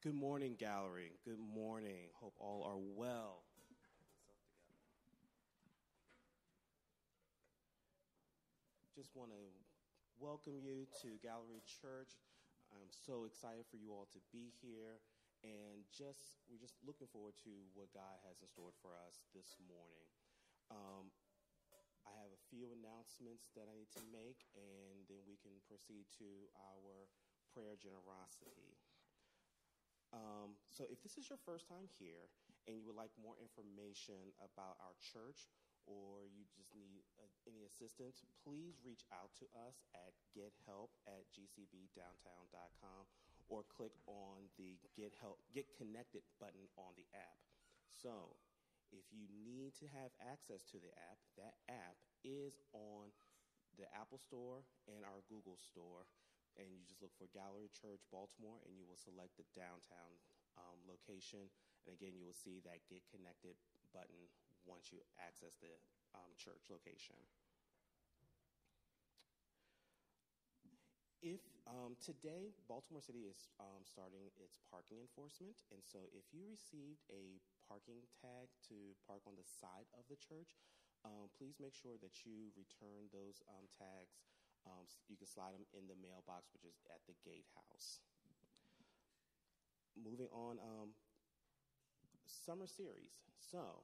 Good morning, gallery. Good morning. Hope all are well. Just want to welcome you to Gallery Church. I'm so excited for you all to be here, and just we're just looking forward to what God has in store for us this morning. Um, I have a few announcements that I need to make, and then we can proceed to our prayer generosity. Um, so, if this is your first time here and you would like more information about our church or you just need uh, any assistance, please reach out to us at gethelp at gcbdowntown.com or click on the Get Help Get Connected button on the app. So, if you need to have access to the app, that app is on the Apple Store and our Google Store and you just look for Gallery Church Baltimore, and you will select the downtown um, location. And again, you will see that Get Connected button once you access the um, church location. If um, today Baltimore City is um, starting its parking enforcement, and so if you received a parking tag to park on the side of the church, um, please make sure that you return those um, tags um, you can slide them in the mailbox, which is at the gatehouse. Moving on, um, summer series. So,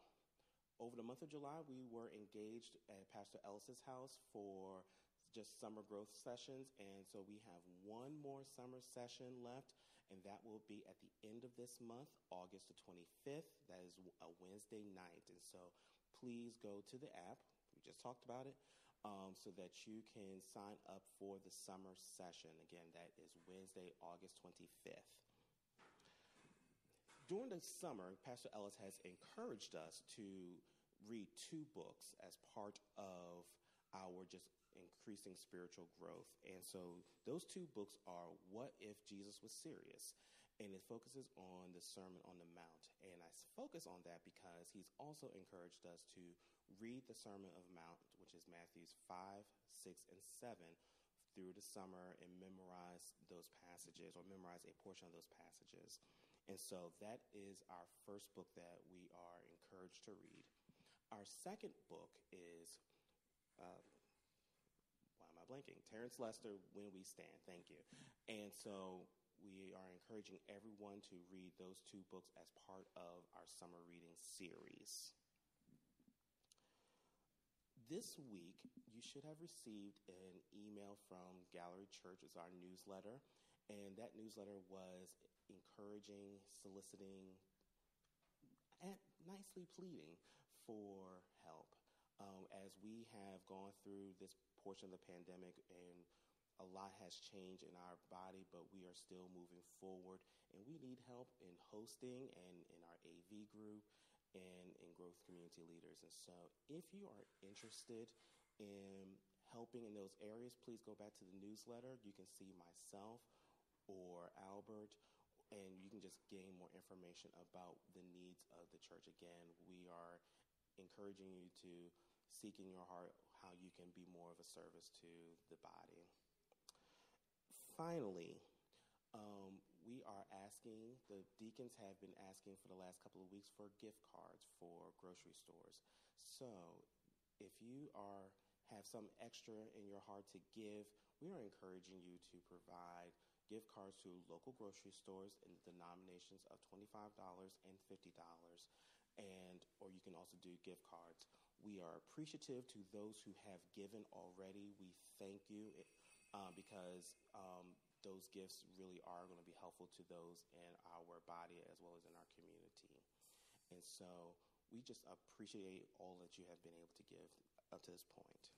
over the month of July, we were engaged at Pastor Ellis's house for just summer growth sessions, and so we have one more summer session left, and that will be at the end of this month, August the 25th. That is a Wednesday night, and so please go to the app. We just talked about it um, so that you can sign up for the summer session. Again, that is Wednesday, August 25th. During the summer, Pastor Ellis has encouraged us to read two books as part of our just increasing spiritual growth. And so those two books are What If Jesus Was Serious? And it focuses on the Sermon on the Mount. And I focus on that because he's also encouraged us to read the Sermon of Mount, which is Matthews 5, 6, and 7, through the summer and memorize those passages or memorize a portion of those passages. And so that is our first book that we are encouraged to read. Our second book is uh, why am I blanking? Terence Lester, When We Stand. Thank you. And so we are encouraging everyone to read those two books as part of our summer reading series. This week, you should have received an email from Gallery Church, it's our newsletter, and that newsletter was encouraging, soliciting, and nicely pleading for help. Um, as we have gone through this portion of the pandemic and a lot has changed in our body, but we are still moving forward. And we need help in hosting and in our AV group and growth community leaders. And so, if you are interested in helping in those areas, please go back to the newsletter. You can see myself or Albert, and you can just gain more information about the needs of the church. Again, we are encouraging you to seek in your heart how you can be more of a service to the body. Finally, um, we are asking, the deacons have been asking for the last couple of weeks for gift cards for grocery stores. So if you are have some extra in your heart to give, we are encouraging you to provide gift cards to local grocery stores in the denominations of $25 and $50 and or you can also do gift cards. We are appreciative to those who have given already. We thank you uh, because um, those gifts really are going to be helpful to those in our body as well as in our community. And so we just appreciate all that you have been able to give up to this point.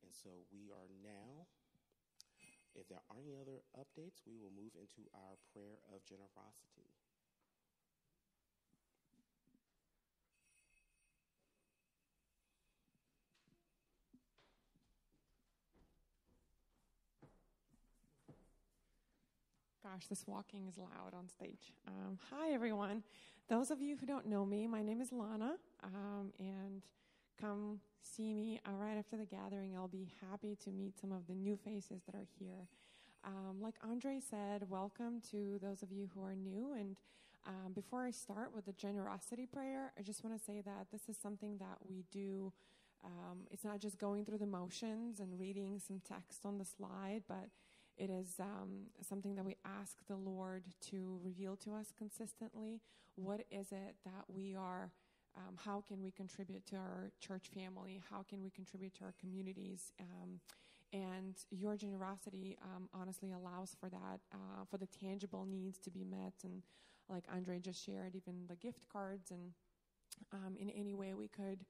And so we are now, if there aren't any other updates, we will move into our prayer of generosity. Gosh, this walking is loud on stage. Um, hi, everyone. Those of you who don't know me, my name is Lana, um, and come see me uh, right after the gathering. I'll be happy to meet some of the new faces that are here. Um, like Andre said, welcome to those of you who are new. And um, before I start with the generosity prayer, I just want to say that this is something that we do. Um, it's not just going through the motions and reading some text on the slide, but it is um, something that we ask the Lord to reveal to us consistently. What is it that we are? Um, how can we contribute to our church family? How can we contribute to our communities? Um, and your generosity um, honestly allows for that, uh, for the tangible needs to be met. And like Andre just shared, even the gift cards and um, in any way we could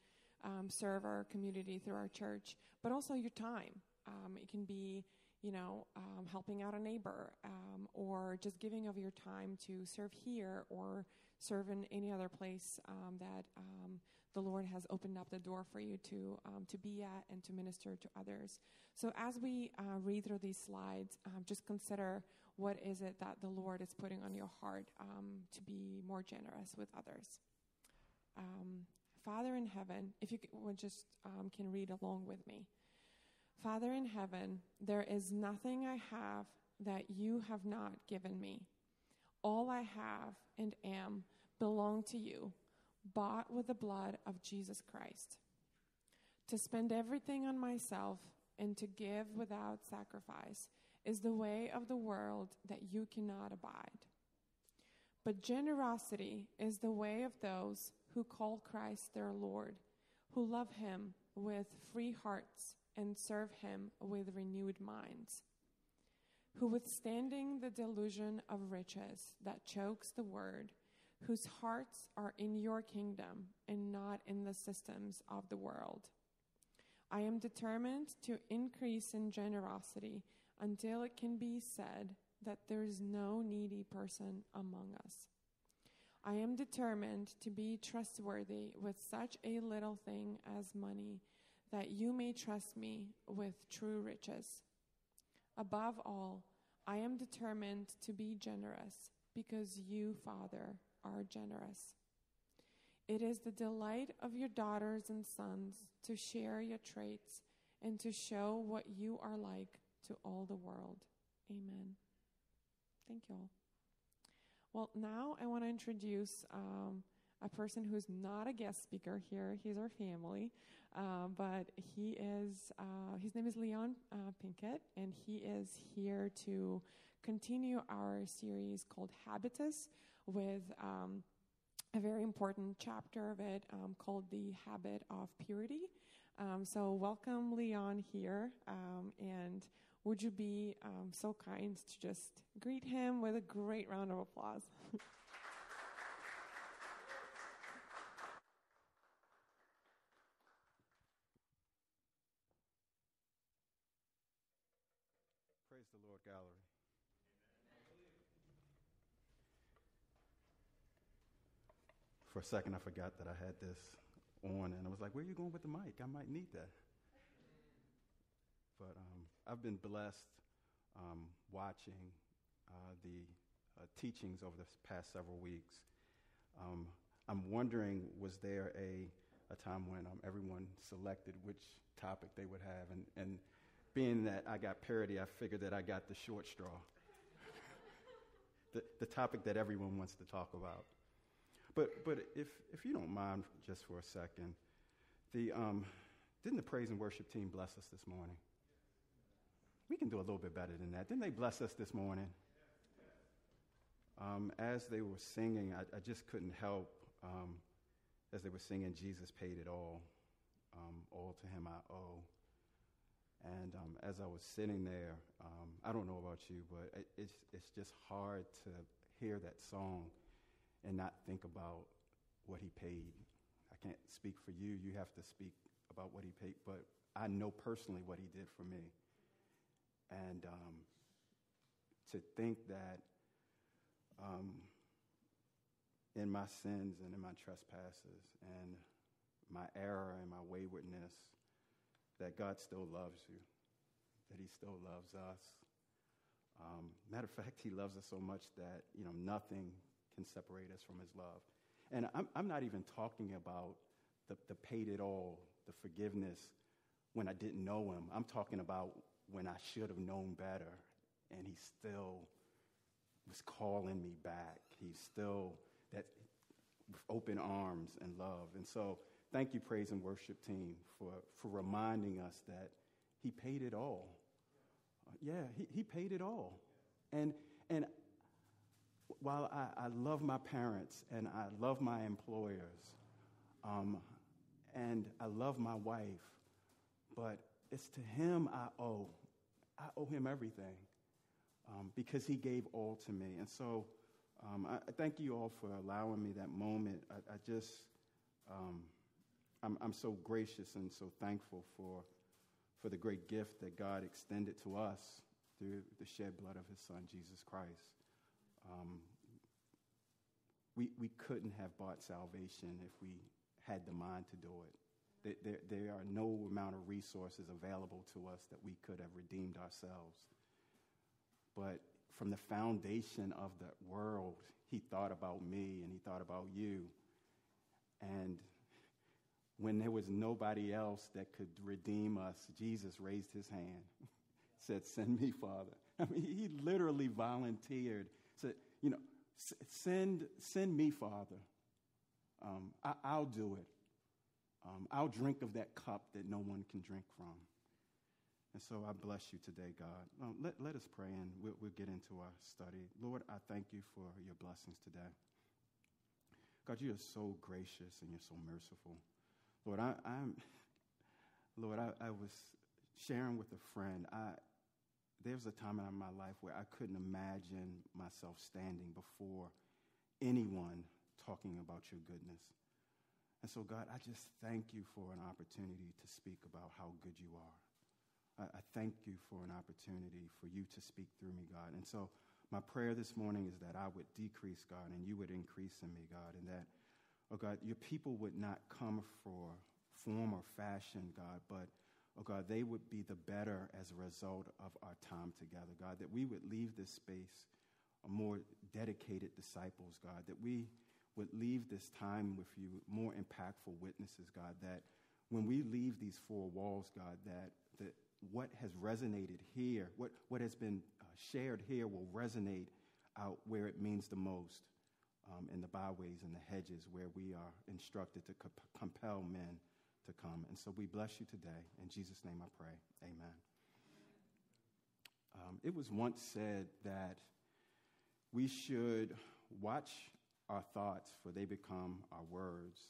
um, serve our community through our church, but also your time. Um, it can be, you know, um, helping out a neighbor um, or just giving of your time to serve here or serve in any other place that the Lord has opened up the door for you to um, to be at and to minister to others. So as we uh, read through these slides, um, just consider what is it that the Lord is putting on your heart um, to be more generous with others. Um, Father in heaven, if you would just um, can read along with me. Father in heaven, there is nothing I have that you have not given me. All I have and am belong to you bought with the blood of Jesus Christ. To spend everything on myself and to give without sacrifice is the way of the world that you cannot abide. But generosity is the way of those who call Christ their Lord, who love him with free hearts and serve him with renewed minds, who withstanding the delusion of riches that chokes the word, whose hearts are in your kingdom and not in the systems of the world. I am determined to increase in generosity until it can be said that there is no needy person among us. I am determined to be trustworthy with such a little thing as money, that you may trust me with true riches. Above all, I am determined to be generous because you, Father, are generous. It is the delight of your daughters and sons to share your traits and to show what you are like to all the world. Amen. Thank you all. Well, now I want to introduce um, a person who's not a guest speaker here. He's our family, uh, but he is. Uh, his name is Leon uh, Pinkett, and he is here to continue our series called Habitus, with um, a very important chapter of it um, called The Habit of Purity. Um, so, welcome, Leon, here. Um, and would you be um, so kind to just greet him with a great round of applause? Praise the Lord, Gallery. For a second, I forgot that I had this on, and I was like, "Where are you going with the mic? I might need that." But um, I've been blessed um, watching uh, the uh, teachings over the past several weeks. Um, I'm wondering, was there a a time when um, everyone selected which topic they would have, and and being that I got parity, I figured that I got the short straw. the, the topic that everyone wants to talk about. But, but if, if you don't mind just for a second, the, um, didn't the praise and worship team bless us this morning? We can do a little bit better than that. Didn't they bless us this morning? Um, as they were singing, I, I just couldn't help, um, as they were singing, Jesus paid it all. Um, all to him I owe. And um, as I was sitting there, um, I don't know about you, but it, it's, it's just hard to hear that song and not think about what he paid. I can't speak for you. You have to speak about what he paid, but I know personally what he did for me. And um, to think that um, in my sins and in my trespasses and my error and my waywardness, that God still loves you, that he still loves us. Um, matter of fact, he loves us so much that, you know, nothing can separate us from his love. And I'm, I'm not even talking about the, the paid it all, the forgiveness when I didn't know him. I'm talking about when I should have known better and he still was calling me back. He's still that with open arms and love. And so, thank you, praise and worship team, for, for reminding us that he paid it all. Uh, yeah, he, he paid it all. And, and while I, I love my parents and I love my employers, um, and I love my wife, but it's to him I owe. I owe him everything um, because he gave all to me. And so um, I, I, thank you all for allowing me that moment. I, I just, um, I'm, I'm so gracious and so thankful for, for the great gift that God extended to us through the shed blood of his son, Jesus Christ. Um, we, we couldn't have bought salvation if we had the mind to do it. There, there are no amount of resources available to us that we could have redeemed ourselves. But from the foundation of the world, he thought about me and he thought about you. And when there was nobody else that could redeem us, Jesus raised his hand, said, Send me, Father. I mean, he literally volunteered, You know, send, send me, Father. Um, I, will do it. Um, I'll drink of that cup that no one can drink from. And so I bless you today, God. Um, let, let us pray and we'll, we'll get into our study. Lord, I thank you for your blessings today. God, you are so gracious and you're so merciful. Lord, I, am Lord, I, I, was sharing with a friend. I, there was a time in my life where I couldn't imagine myself standing before anyone talking about your goodness. And so, God, I just thank you for an opportunity to speak about how good you are. I, I thank you for an opportunity for you to speak through me, God. And so, my prayer this morning is that I would decrease, God, and you would increase in me, God, and that, oh God, your people would not come for form or fashion, God, but, oh God, they would be the better as a result of our time together, God, that we would leave this space more dedicated disciples, God, that we would leave this time with you more impactful witnesses, God, that when we leave these four walls, God, that, that what has resonated here, what, what has been uh, shared here will resonate out where it means the most um, in the byways and the hedges where we are instructed to co- compel men to come. And so we bless you today. In Jesus' name I pray. Amen. Um, it was once said that we should watch our thoughts, for they become our words,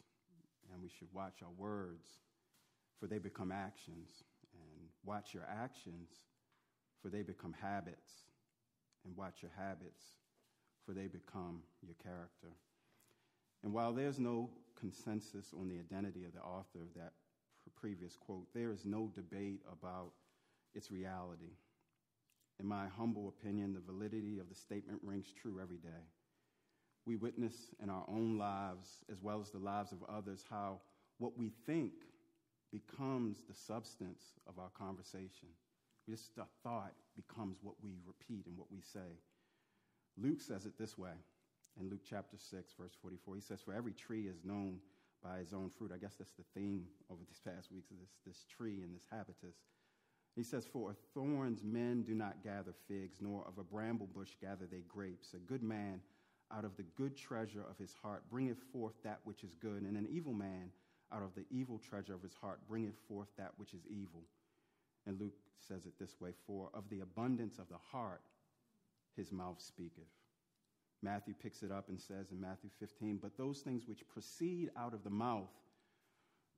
and we should watch our words, for they become actions, and watch your actions, for they become habits, and watch your habits, for they become your character. And while there's no consensus on the identity of the author of that previous quote, there is no debate about its reality. In my humble opinion, the validity of the statement rings true every day we witness in our own lives, as well as the lives of others, how what we think becomes the substance of our conversation. Just a thought becomes what we repeat and what we say. Luke says it this way in Luke chapter 6, verse 44. He says, For every tree is known by his own fruit. I guess that's the theme over these past weeks, this, this tree and this habitus. He says, For of thorns men do not gather figs, nor of a bramble bush gather they grapes. A good man out of the good treasure of his heart bringeth forth that which is good, and an evil man out of the evil treasure of his heart bringeth forth that which is evil. And Luke says it this way For of the abundance of the heart his mouth speaketh. Matthew picks it up and says in Matthew 15, But those things which proceed out of the mouth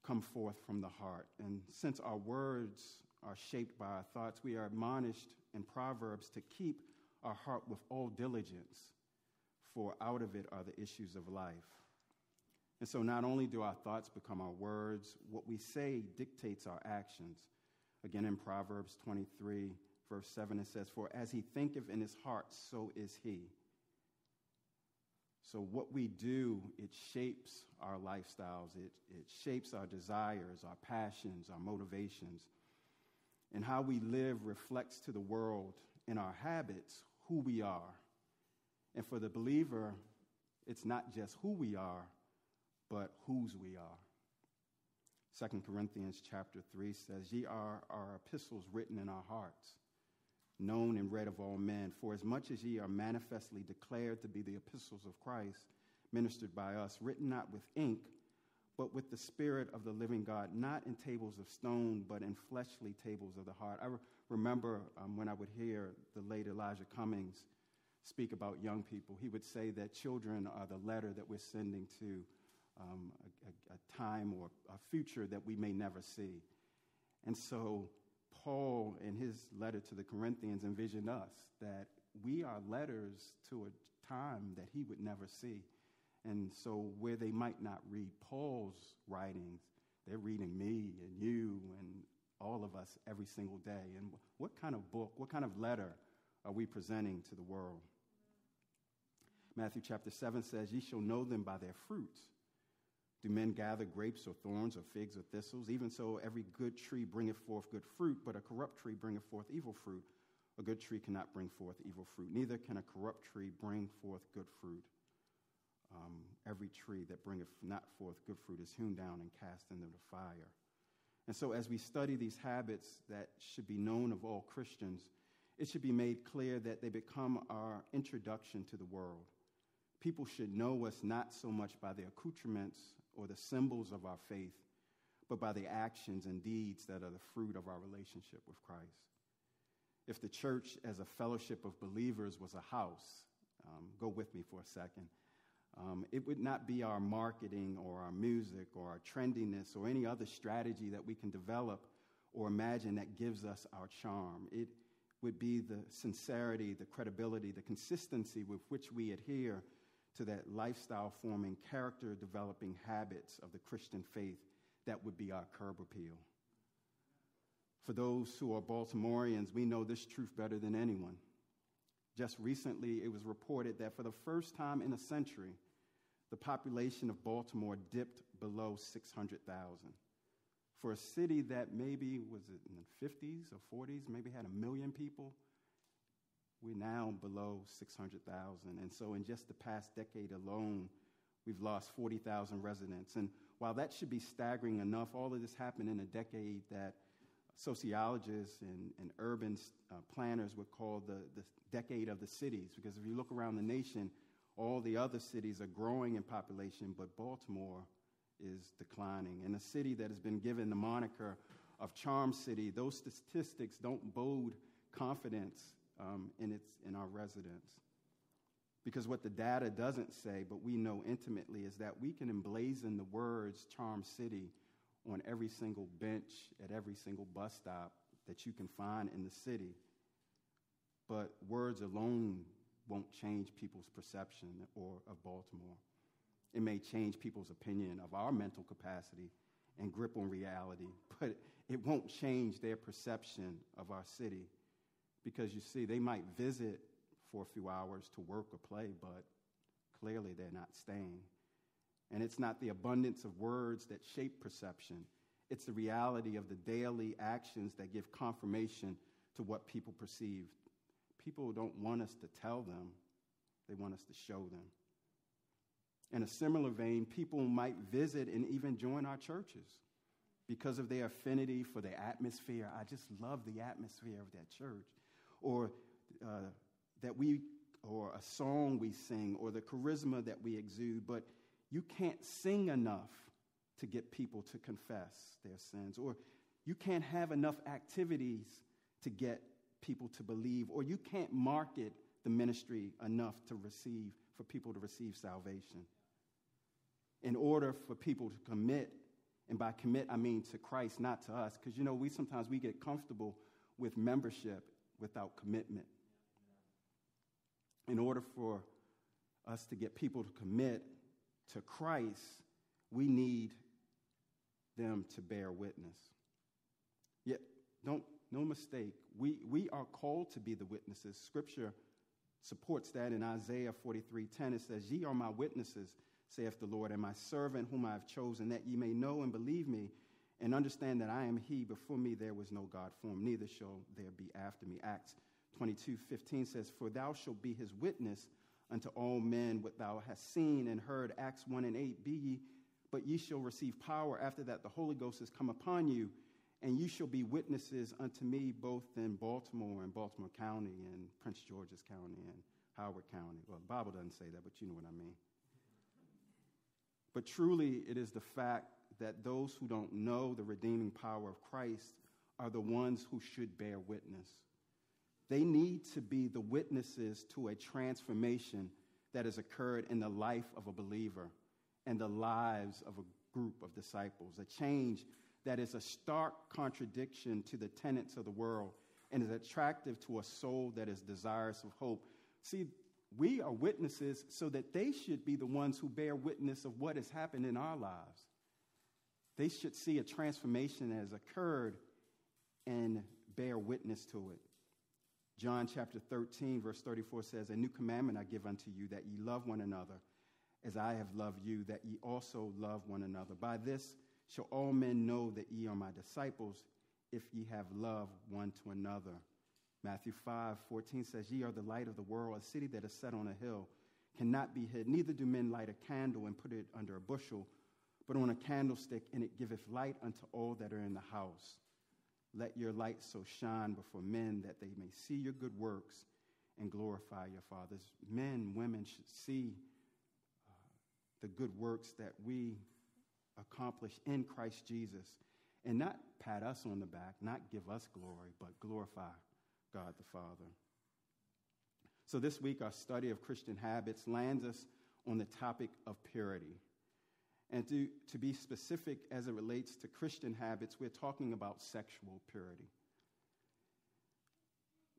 come forth from the heart. And since our words are shaped by our thoughts, we are admonished in Proverbs to keep our heart with all diligence for out of it are the issues of life. And so, not only do our thoughts become our words, what we say dictates our actions. Again, in Proverbs 23, verse 7, it says, For as he thinketh in his heart, so is he. So, what we do, it shapes our lifestyles, it, it shapes our desires, our passions, our motivations. And how we live reflects to the world in our habits who we are and for the believer, it's not just who we are, but whose we are. 2 Corinthians chapter 3 says, Ye are our epistles written in our hearts, known and read of all men. For as much as ye are manifestly declared to be the epistles of Christ, ministered by us, written not with ink, but with the Spirit of the living God, not in tables of stone, but in fleshly tables of the heart. I re- remember um, when I would hear the late Elijah Cummings speak about young people, he would say that children are the letter that we're sending to um, a, a time or a future that we may never see. And so, Paul, in his letter to the Corinthians, envisioned us that we are letters to a time that he would never see. And so, where they might not read Paul's writings, they're reading me and you and all of us every single day. And what kind of book, what kind of letter are we presenting to the world? Matthew chapter 7 says, Ye shall know them by their fruits. Do men gather grapes or thorns or figs or thistles? Even so, every good tree bringeth forth good fruit, but a corrupt tree bringeth forth evil fruit. A good tree cannot bring forth evil fruit, neither can a corrupt tree bring forth good fruit. Um, every tree that bringeth not forth good fruit is hewn down and cast into the fire. And so, as we study these habits that should be known of all Christians, it should be made clear that they become our introduction to the world. People should know us not so much by the accoutrements or the symbols of our faith, but by the actions and deeds that are the fruit of our relationship with Christ. If the church, as a fellowship of believers, was a house, um, go with me for a second. Um, it would not be our marketing or our music or our trendiness or any other strategy that we can develop or imagine that gives us our charm. It would be the sincerity, the credibility, the consistency with which we adhere to that lifestyle forming, character developing habits of the Christian faith that would be our curb appeal. For those who are Baltimoreans, we know this truth better than anyone. Just recently, it was reported that for the first time in a century, the population of Baltimore dipped below 600,000. For a city that maybe was it in the 50s or 40s, maybe had a million people, we're now below 600,000. And so, in just the past decade alone, we've lost 40,000 residents. And while that should be staggering enough, all of this happened in a decade that sociologists and, and urban uh, planners would call the, the decade of the cities. Because if you look around the nation, all the other cities are growing in population, but Baltimore is declining. And a city that has been given the moniker of Charm City, those statistics don't bode confidence um, in, its, in our residents. Because what the data doesn't say, but we know intimately, is that we can emblazon the words Charm City on every single bench at every single bus stop that you can find in the city. But words alone won't change people's perception or of Baltimore. It may change people's opinion of our mental capacity and grip on reality, but it won't change their perception of our city because you see, they might visit for a few hours to work or play, but clearly they're not staying. And it's not the abundance of words that shape perception, it's the reality of the daily actions that give confirmation to what people perceive. People don't want us to tell them, they want us to show them. In a similar vein, people might visit and even join our churches because of their affinity for the atmosphere. I just love the atmosphere of that church or uh, that we, or a song we sing, or the charisma that we exude, but you can't sing enough to get people to confess their sins, or you can't have enough activities to get people to believe, or you can't market the ministry enough to receive, for people to receive salvation. In order for people to commit, and by commit I mean to Christ, not to us, because you know, we sometimes we get comfortable with membership without commitment. In order for us to get people to commit to Christ, we need them to bear witness. Yet, don't, no mistake, we, we are called to be the witnesses. Scripture supports that in Isaiah 43:10. It says, Ye are my witnesses, saith the Lord, and my servant whom I have chosen, that ye may know and believe me and understand that I am he. Before me there was no God formed, neither shall there be after me. Acts 22 15 says, For thou shalt be his witness unto all men what thou hast seen and heard. Acts 1 and 8, Be ye, but ye shall receive power after that the Holy Ghost has come upon you, And you shall be witnesses unto me both in Baltimore and Baltimore County and Prince George's County and Howard County. Well, the Bible doesn't say that, but you know what I mean. But truly, it is the fact that those who don't know the redeeming power of Christ are the ones who should bear witness. They need to be the witnesses to a transformation that has occurred in the life of a believer and the lives of a group of disciples, a change that is a stark contradiction to the tenets of the world and is attractive to a soul that is desirous of hope. See, we are witnesses so that they should be the ones who bear witness of what has happened in our lives. They should see a transformation that has occurred and bear witness to it. John chapter 13, verse 34 says, A new commandment I give unto you, that ye love one another, as I have loved you, that ye also love one another. By this shall all men know that ye are my disciples, if ye have love one to another. Matthew 5, 14 says, Ye are the light of the world, a city that is set on a hill, cannot be hid. Neither do men light a candle and put it under a bushel, but on a candlestick, and it giveth light unto all that are in the house. Let your light so shine before men that they may see your good works and glorify your fathers. Men, women should see uh, the good works that we accomplish in Christ Jesus and not pat us on the back, not give us glory, but glorify God the Father. So this week, our study of Christian habits lands us on the topic of purity. And to, to be specific as it relates to Christian habits, we're talking about sexual purity.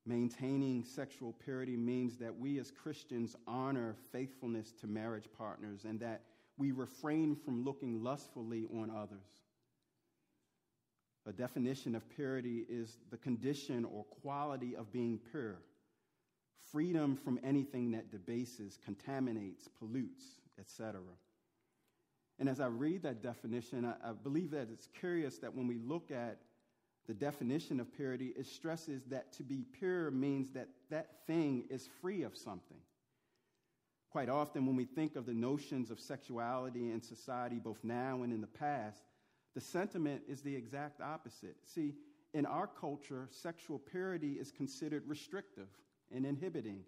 Maintaining sexual purity means that we as Christians honor faithfulness to marriage partners and that we refrain from looking lustfully on others. A definition of purity is the condition or quality of being pure, freedom from anything that debases, contaminates, pollutes, etc. And as I read that definition, I, I, believe that it's curious that when we look at the definition of purity, it stresses that to be pure means that that thing is free of something. Quite often, when we think of the notions of sexuality in society, both now and in the past, the sentiment is the exact opposite. See, in our culture, sexual purity is considered restrictive and inhibiting,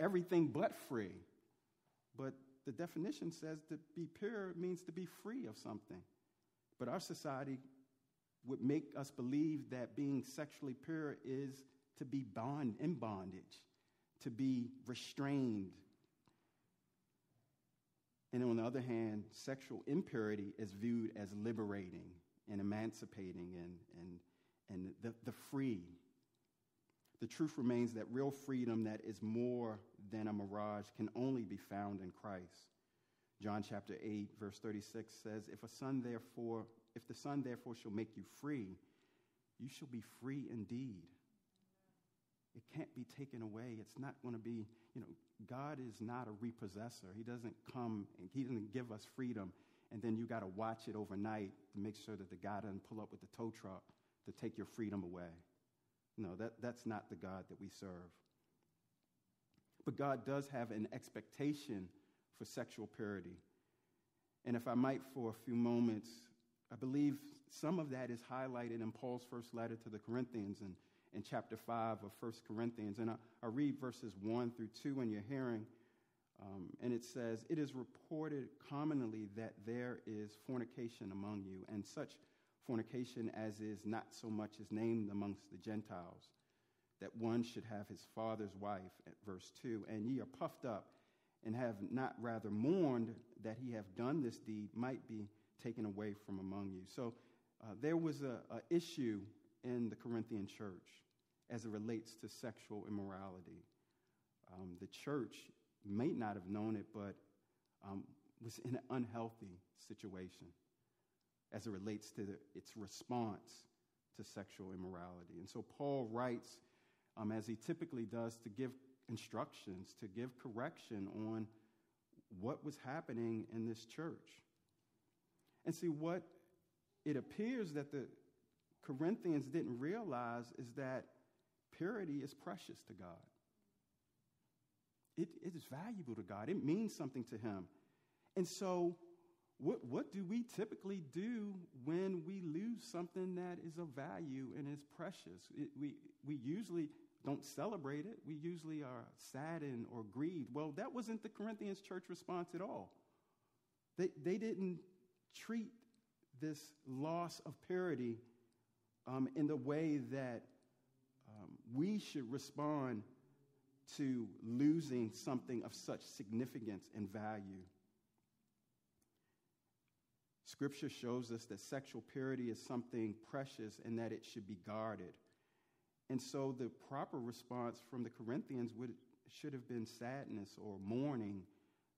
everything but free. But the definition says to be pure means to be free of something. But our society would make us believe that being sexually pure is to be bond in bondage, to be restrained. And on the other hand, sexual impurity is viewed as liberating and emancipating and, and, and the, the free. The truth remains that real freedom that is more than a mirage can only be found in Christ. John chapter 8 verse 36 says, "If a son therefore, if the son therefore shall make you free, you shall be free indeed." It can't be taken away. It's not going to be, you know, God is not a repossessor. He doesn't come and he doesn't give us freedom and then you got to watch it overnight to make sure that the guy doesn't pull up with the tow truck to take your freedom away. No, that, that's not the God that we serve. But God does have an expectation for sexual purity. And if I might, for a few moments, I believe some of that is highlighted in Paul's first letter to the Corinthians in, in chapter 5 of 1 Corinthians. And I, I read verses 1 through 2 in your hearing. Um, and it says, It is reported commonly that there is fornication among you, and such fornication as is not so much as named amongst the Gentiles, that one should have his father's wife, at verse 2. And ye are puffed up, and have not rather mourned that he have done this deed, might be taken away from among you. So uh, there was a, a issue in the Corinthian church as it relates to sexual immorality. Um, the church may not have known it, but um, was in an unhealthy situation as it relates to the, its response to sexual immorality. And so Paul writes, um, as he typically does, to give instructions, to give correction on what was happening in this church. And see, what it appears that the Corinthians didn't realize is that purity is precious to God. It, it is valuable to God. It means something to Him. And so what, what do we typically do when we lose something that is of value and is precious? It, we, we usually don't celebrate it. We usually are saddened or grieved. Well, that wasn't the Corinthians church response at all. They, they didn't treat this loss of purity um, in the way that um, we should respond to losing something of such significance and value. Scripture shows us that sexual purity is something precious and that it should be guarded. And so the proper response from the Corinthians would, should have been sadness or mourning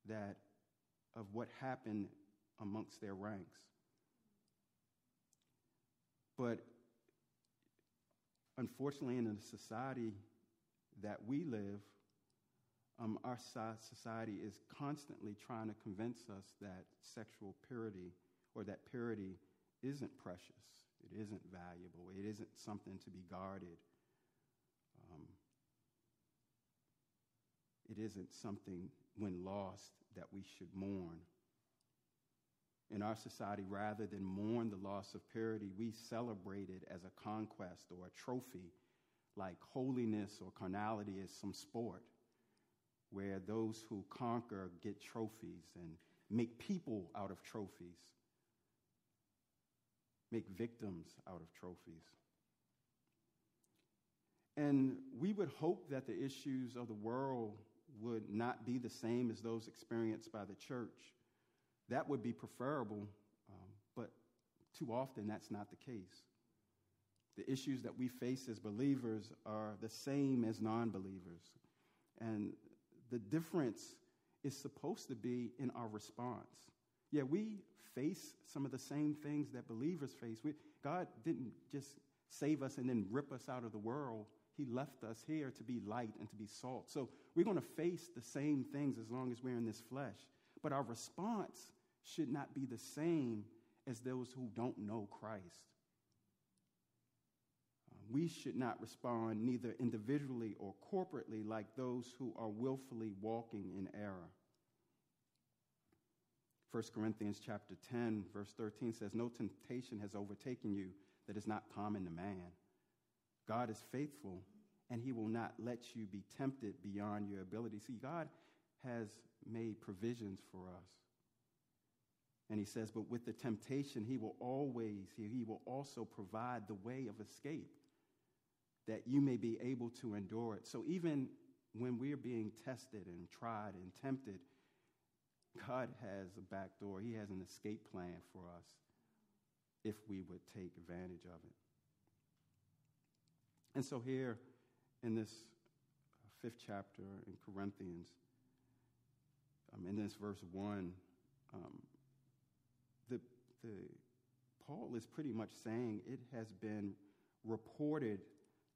that of what happened amongst their ranks. But unfortunately, in the society that we live, um, our society is constantly trying to convince us that sexual purity or that purity isn't precious, it isn't valuable, it isn't something to be guarded. It isn't something, when lost, that we should mourn. In our society, rather than mourn the loss of purity, we celebrate it as a conquest or a trophy, like holiness or carnality is some sport, where those who conquer get trophies and make people out of trophies make victims out of trophies. And we would hope that the issues of the world would not be the same as those experienced by the church. That would be preferable, um, but too often that's not the case. The issues that we face as believers are the same as non believers. And the difference is supposed to be in our response. Yeah, we face some of the same things that believers face. We, God didn't just save us and then rip us out of the world. He left us here to be light and to be salt. So we're going to face the same things as long as we're in this flesh. But our response should not be the same as those who don't know Christ. Uh, we should not respond neither individually or corporately like those who are willfully walking in error. 1 Corinthians chapter 10 verse 13 says no temptation has overtaken you that is not common to man. God is faithful and he will not let you be tempted beyond your ability. See God has made provisions for us. And he says but with the temptation he will always he will also provide the way of escape that you may be able to endure it. So even when we're being tested and tried and tempted, God has a back door. He has an escape plan for us if we would take advantage of it. And so, here in this fifth chapter in Corinthians, um, in this verse 1, um, the, the, Paul is pretty much saying it has been reported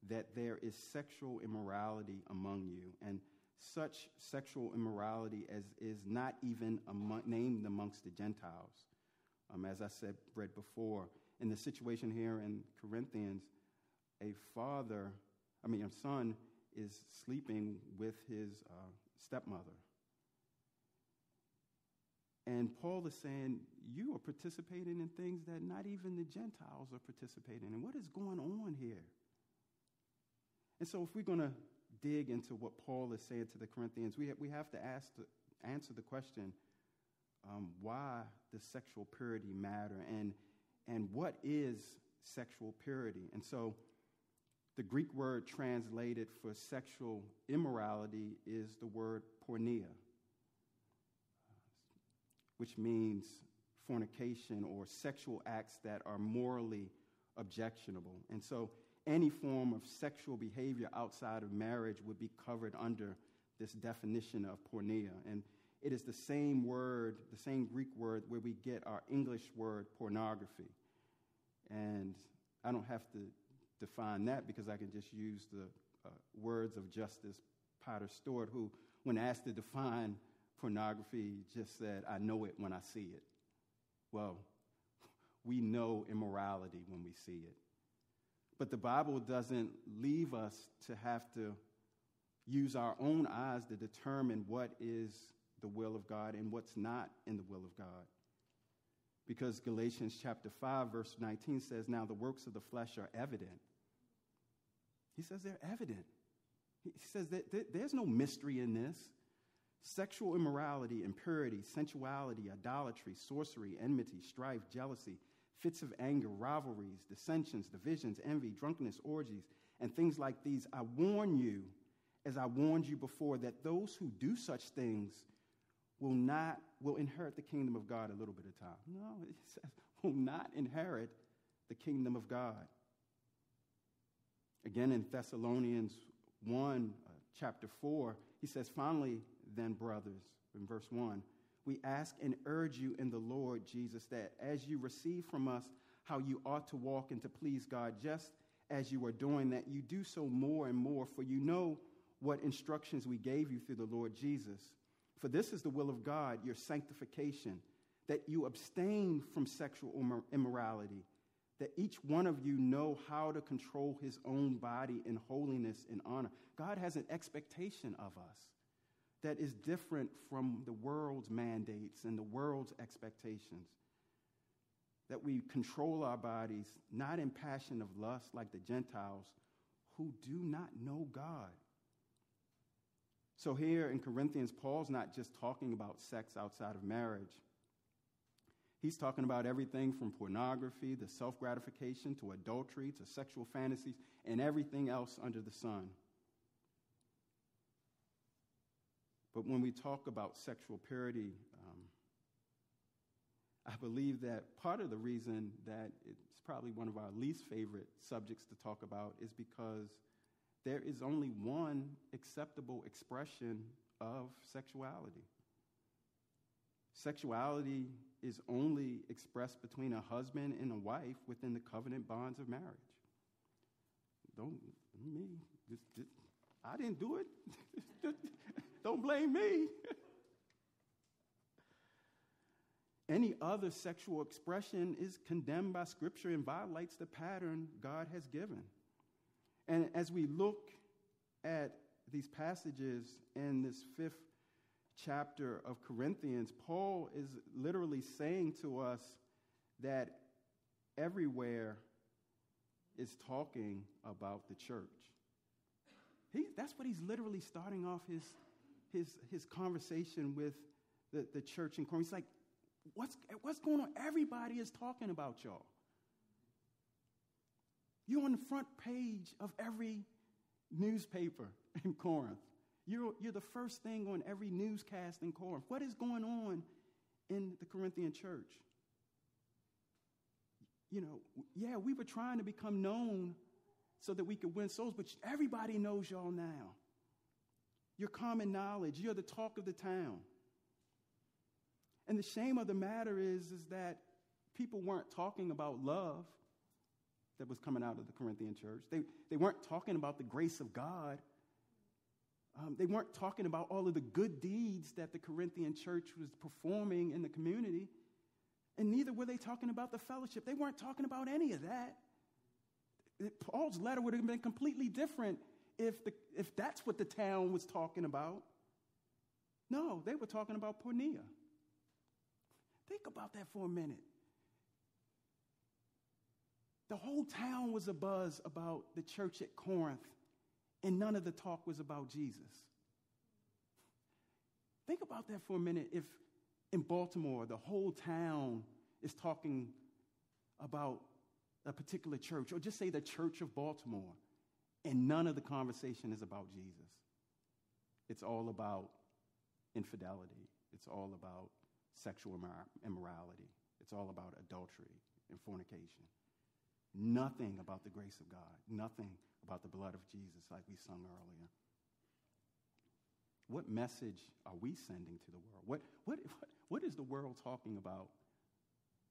that there is sexual immorality among you. And such sexual immorality as is not even among, named amongst the Gentiles. Um, as I said, read before, in the situation here in Corinthians, a father, I mean, a son is sleeping with his uh, stepmother. And Paul is saying, You are participating in things that not even the Gentiles are participating in. What is going on here? And so, if we're going to dig into what Paul is saying to the Corinthians, we have, we have to ask answer the question um, why does sexual purity matter and, and what is sexual purity? And so the Greek word translated for sexual immorality is the word porneia, which means fornication or sexual acts that are morally objectionable. And so any form of sexual behavior outside of marriage would be covered under this definition of porneia. And it is the same word, the same Greek word where we get our English word pornography. And I don't have to define that because I can just use the uh, words of Justice Potter Stewart, who, when asked to define pornography, just said, I know it when I see it. Well, we know immorality when we see it. But the Bible doesn't leave us to have to use our own eyes to determine what is the will of God and what's not in the will of God. Because Galatians chapter 5, verse 19 says, Now the works of the flesh are evident. He says they're evident. He says that there's no mystery in this. Sexual immorality, impurity, sensuality, idolatry, sorcery, enmity, strife, jealousy, fits of anger, rivalries, dissensions, divisions, envy, drunkenness, orgies, and things like these. I warn you, as I warned you before, that those who do such things will not will inherit the kingdom of God a little bit of time. No, it says will not inherit the kingdom of God. Again in Thessalonians 1, uh, chapter 4, he says, Finally, then, brothers, in verse 1, we ask and urge you in the Lord Jesus that as you receive from us how you ought to walk and to please God, just as you are doing that, you do so more and more, for you know what instructions we gave you through the Lord Jesus. For this is the will of God, your sanctification, that you abstain from sexual immorality, that each one of you know how to control his own body in holiness and honor. God has an expectation of us that is different from the world's mandates and the world's expectations. That we control our bodies not in passion of lust like the Gentiles who do not know God. So, here in Corinthians, Paul's not just talking about sex outside of marriage. He's talking about everything from pornography to self gratification to adultery to sexual fantasies and everything else under the sun. But when we talk about sexual purity, um, I believe that part of the reason that it's probably one of our least favorite subjects to talk about is because there is only one acceptable expression of sexuality. Sexuality is only expressed between a husband and a wife within the covenant bonds of marriage. Don't me, just, just, I didn't do it. Don't blame me. Any other sexual expression is condemned by Scripture and violates the pattern God has given. And as we look at these passages in this fifth chapter of Corinthians, Paul is literally saying to us that everywhere is talking about the church. He, that's what he's literally starting off his, his, his conversation with the, the church in Corinth. He's like, what's, what's going on? Everybody is talking about y'all. You're on the front page of every newspaper in Corinth. You're, you're the first thing on every newscast in Corinth. What is going on in the Corinthian church? You know, yeah, we were trying to become known so that we could win souls, but everybody knows y'all now. You're common knowledge. You're the talk of the town. And the shame of the matter is, is that people weren't talking about love that was coming out of the Corinthian church. They, they weren't talking about the grace of God. Um, they weren't talking about all of the good deeds that the Corinthian church was performing in the community. And neither were they talking about the fellowship. They weren't talking about any of that. Paul's letter would have been completely different if, the, if that's what the town was talking about. No, they were talking about porneia. Think about that for a minute. The whole town was abuzz about the church at Corinth, and none of the talk was about Jesus. Think about that for a minute. If in Baltimore, the whole town is talking about a particular church, or just say the Church of Baltimore, and none of the conversation is about Jesus. It's all about infidelity, it's all about sexual immorality, it's all about adultery and fornication. Nothing about the grace of God, nothing about the blood of Jesus, like we sung earlier. What message are we sending to the world? What, what, what, what is the world talking about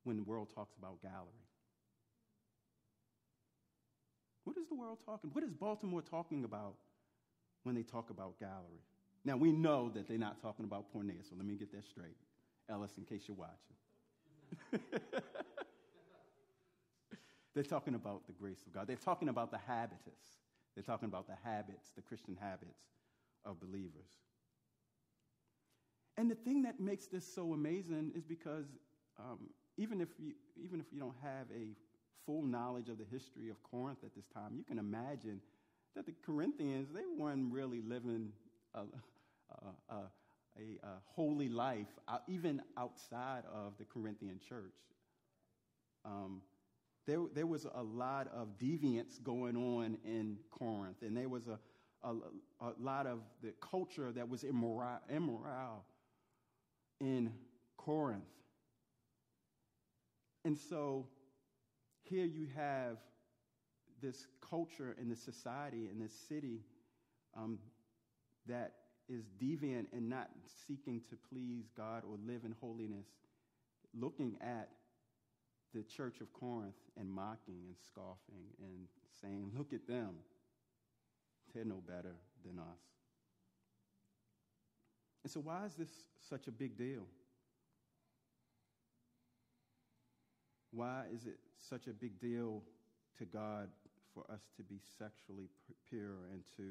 when the world talks about gallery? What is the world talking? What is Baltimore talking about when they talk about gallery? Now we know that they're not talking about porneia, so let me get that straight. Ellis, in case you're watching. they're talking about the grace of God. They're talking about the habitus. They're talking about the habits, the Christian habits of believers. And the thing that makes this so amazing is because um, even if you even if you don't have a full knowledge of the history of Corinth at this time, you can imagine that the Corinthians they weren't really living a, a, a, a holy life, uh, even outside of the Corinthian church. Um, there, there was a lot of deviance going on in Corinth, and there was a, a, a lot of the culture that was immoral, immoral in Corinth. And so here you have this culture and this society and this city um, that is deviant and not seeking to please God or live in holiness, looking at the church of Corinth and mocking and scoffing and saying, Look at them. They're no better than us. And so, why is this such a big deal? Why is it such a big deal to God for us to be sexually pure and to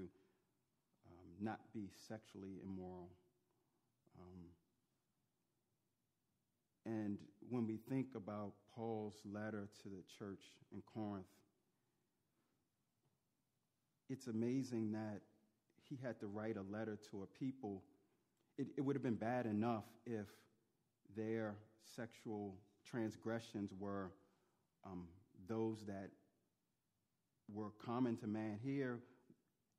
um, not be sexually immoral? Um, and when we think about Paul's letter to the church in Corinth, it's amazing that he had to write a letter to a people. It, it would have been bad enough if their sexual transgressions were um, those that were common to man. Here,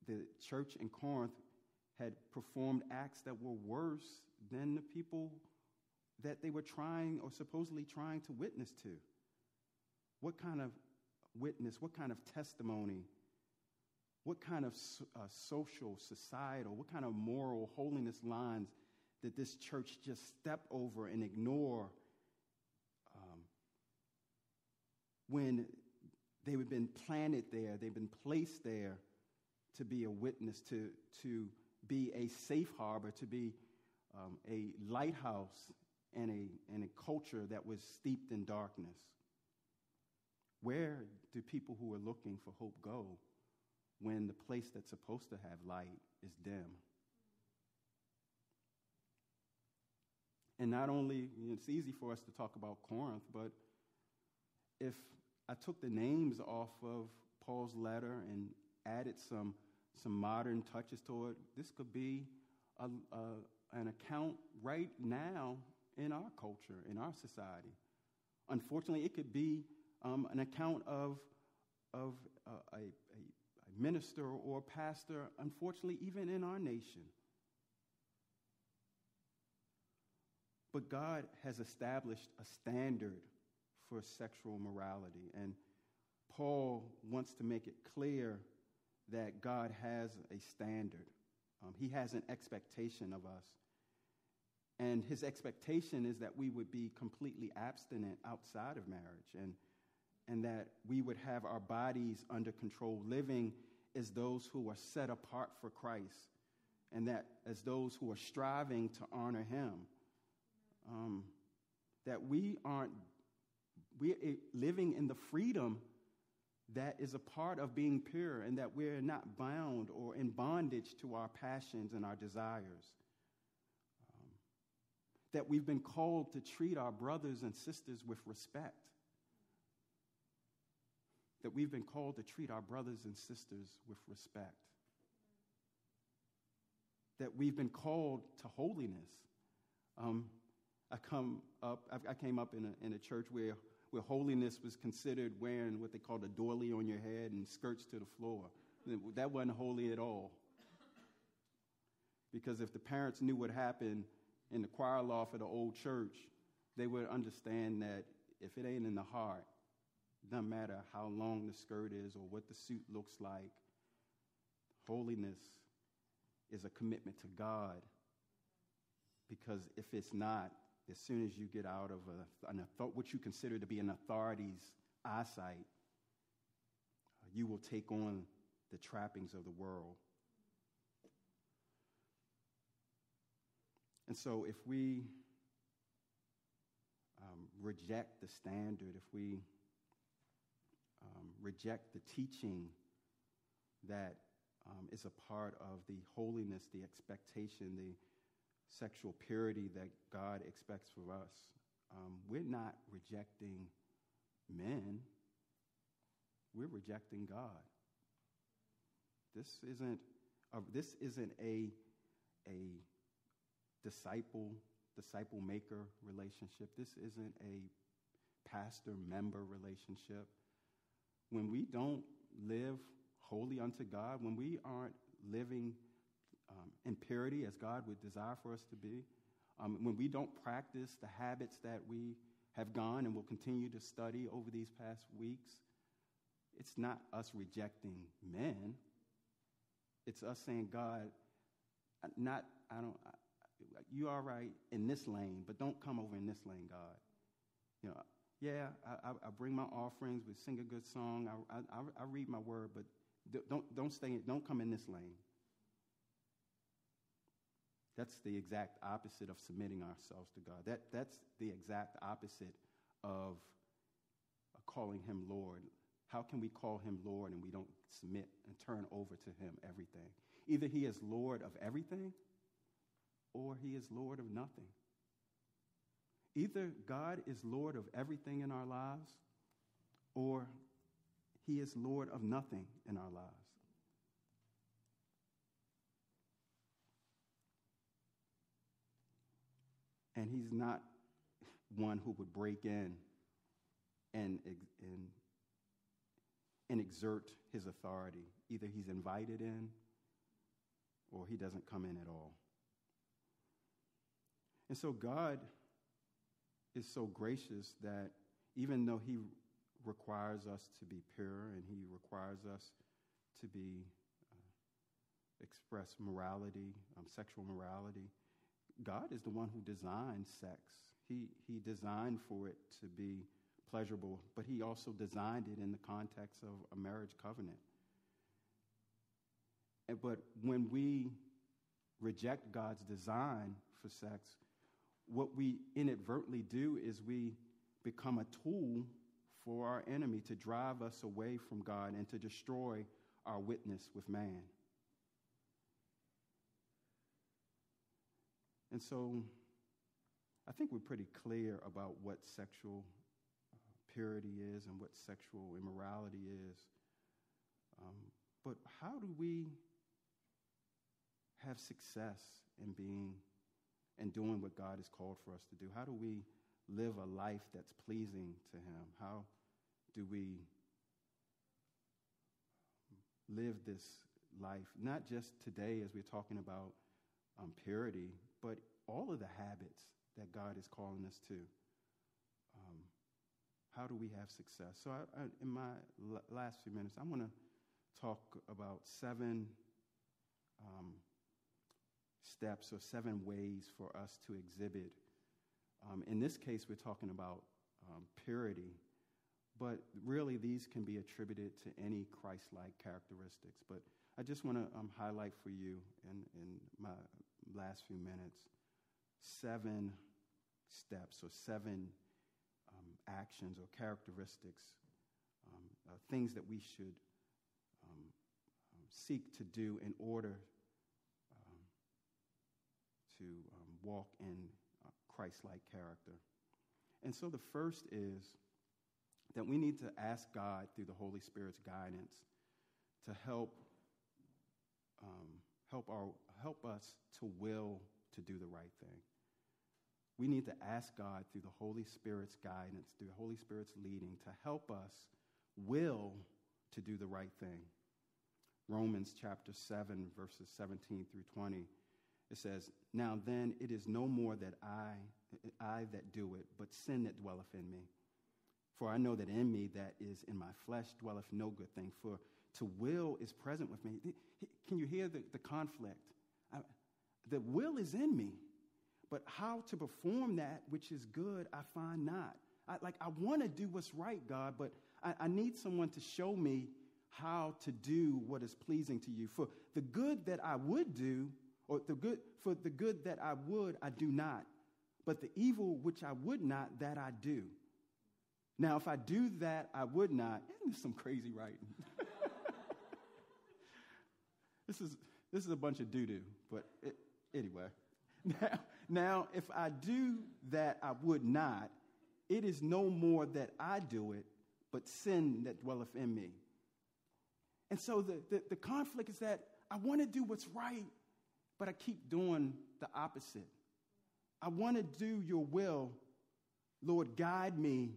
the church in Corinth had performed acts that were worse than the people that they were trying or supposedly trying to witness to. What kind of witness, what kind of testimony, what kind of uh, social, societal, what kind of moral holiness lines did this church just step over and ignore um, when they've been planted there, they've been placed there to be a witness, to, to be a safe harbor, to be um, a lighthouse and a, and a culture that was steeped in darkness. Where do people who are looking for hope go when the place that's supposed to have light is dim? And not only, you know, it's easy for us to talk about Corinth, but if I took the names off of Paul's letter and added some, some modern touches to it, this could be a, a, an account right now in our culture, in our society. Unfortunately, it could be um, an account of, of uh, a, a, a minister or a pastor, unfortunately, even in our nation. But God has established a standard for sexual morality. And Paul wants to make it clear that God has a standard. Um, he has an expectation of us. And his expectation is that we would be completely abstinent outside of marriage. And, and that we would have our bodies under control, living as those who are set apart for Christ, and that as those who are striving to honor him. Um, that we aren't we're living in the freedom that is a part of being pure, and that we're not bound or in bondage to our passions and our desires that we've been called to treat our brothers and sisters with respect. That we've been called to treat our brothers and sisters with respect. That we've been called to holiness. Um, I come up, I came up in a, in a church where, where holiness was considered wearing what they called a doily on your head and skirts to the floor. That wasn't holy at all. Because if the parents knew what happened, in the choir loft of the old church, they would understand that if it ain't in the heart, doesn't matter how long the skirt is or what the suit looks like, holiness is a commitment to God. Because if it's not, as soon as you get out of a, an, what you consider to be an authority's eyesight, you will take on the trappings of the world. And so, if we um, reject the standard, if we um, reject the teaching that um, is a part of the holiness, the expectation, the sexual purity that God expects for us, um, we're not rejecting men, we're rejecting God. This isn't a, this isn't a, a disciple disciple maker relationship. This isn't a pastor member relationship. When we don't live holy unto God, when we aren't living um, in purity as God would desire for us to be, um, when we don't practice the habits that we have gone and will continue to study over these past weeks, it's not us rejecting men. It's us saying, God, not, I don't, you all right in this lane, but don't come over in this lane, God. You know, yeah, I, I, bring my offerings, we sing a good song, I, I, I read my word, but don't, don't stay, don't come in this lane. That's the exact opposite of submitting ourselves to God. That, that's the exact opposite of uh, calling him Lord. How can we call him Lord and we don't submit and turn over to him everything? Either he is Lord of everything or he is Lord of nothing. Either God is Lord of everything in our lives or he is Lord of nothing in our lives. And he's not one who would break in and, and, and exert his authority. Either he's invited in or he doesn't come in at all. And so God is so gracious that even though He requires us to be pure and He requires us to be uh, express morality, um, sexual morality, God is the one who designed sex. He, he designed for it to be pleasurable, but He also designed it in the context of a marriage covenant. And, but when we reject God's design for sex, what we inadvertently do is we become a tool for our enemy to drive us away from God and to destroy our witness with man. And so I think we're pretty clear about what sexual uh, purity is and what sexual immorality is. Um, but how do we have success in being and doing what God has called for us to do? How do we live a life that's pleasing to Him? How do we live this life, not just today as we're talking about um, purity, but all of the habits that God is calling us to? Um, how do we have success? So, I, I, in my l- last few minutes, I want to talk about seven. Um, steps or seven ways for us to exhibit. Um, in this case, we're talking about um, purity, but really these can be attributed to any Christ like characteristics. But I just want to um, highlight for you in, in my last few minutes seven steps or seven um, actions or characteristics, um, uh, things that we should um, seek to do in order to um, walk in uh, Christ like character. And so the first is that we need to ask God through the Holy Spirit's guidance to help um, help our help us to will to do the right thing. We need to ask God through the Holy Spirit's guidance, through the Holy Spirit's leading, to help us will to do the right thing. Romans chapter 7, verses 17 through 20 it says, Now then it is no more that I, I that do it, but sin that dwelleth in me. For I know that in me that is in my flesh dwelleth no good thing. For to will is present with me. Can you hear the, the conflict? I, the will is in me, but how to perform that which is good, I find not. I, like, I want to do what's right, God, but I, I need someone to show me how to do what is pleasing to you. For the good that I would do, or the good for the good that I would I do not, but the evil which I would not that I do. Now, if I do that I would not, isn't this some crazy writing? this is this is a bunch of doo doo, but it, anyway. Now, now, if I do that I would not, it is no more that I do it, but sin that dwelleth in me. And so the, the, the conflict is that I want to do what's right, but I keep doing the opposite. I want to do your will. Lord, guide me,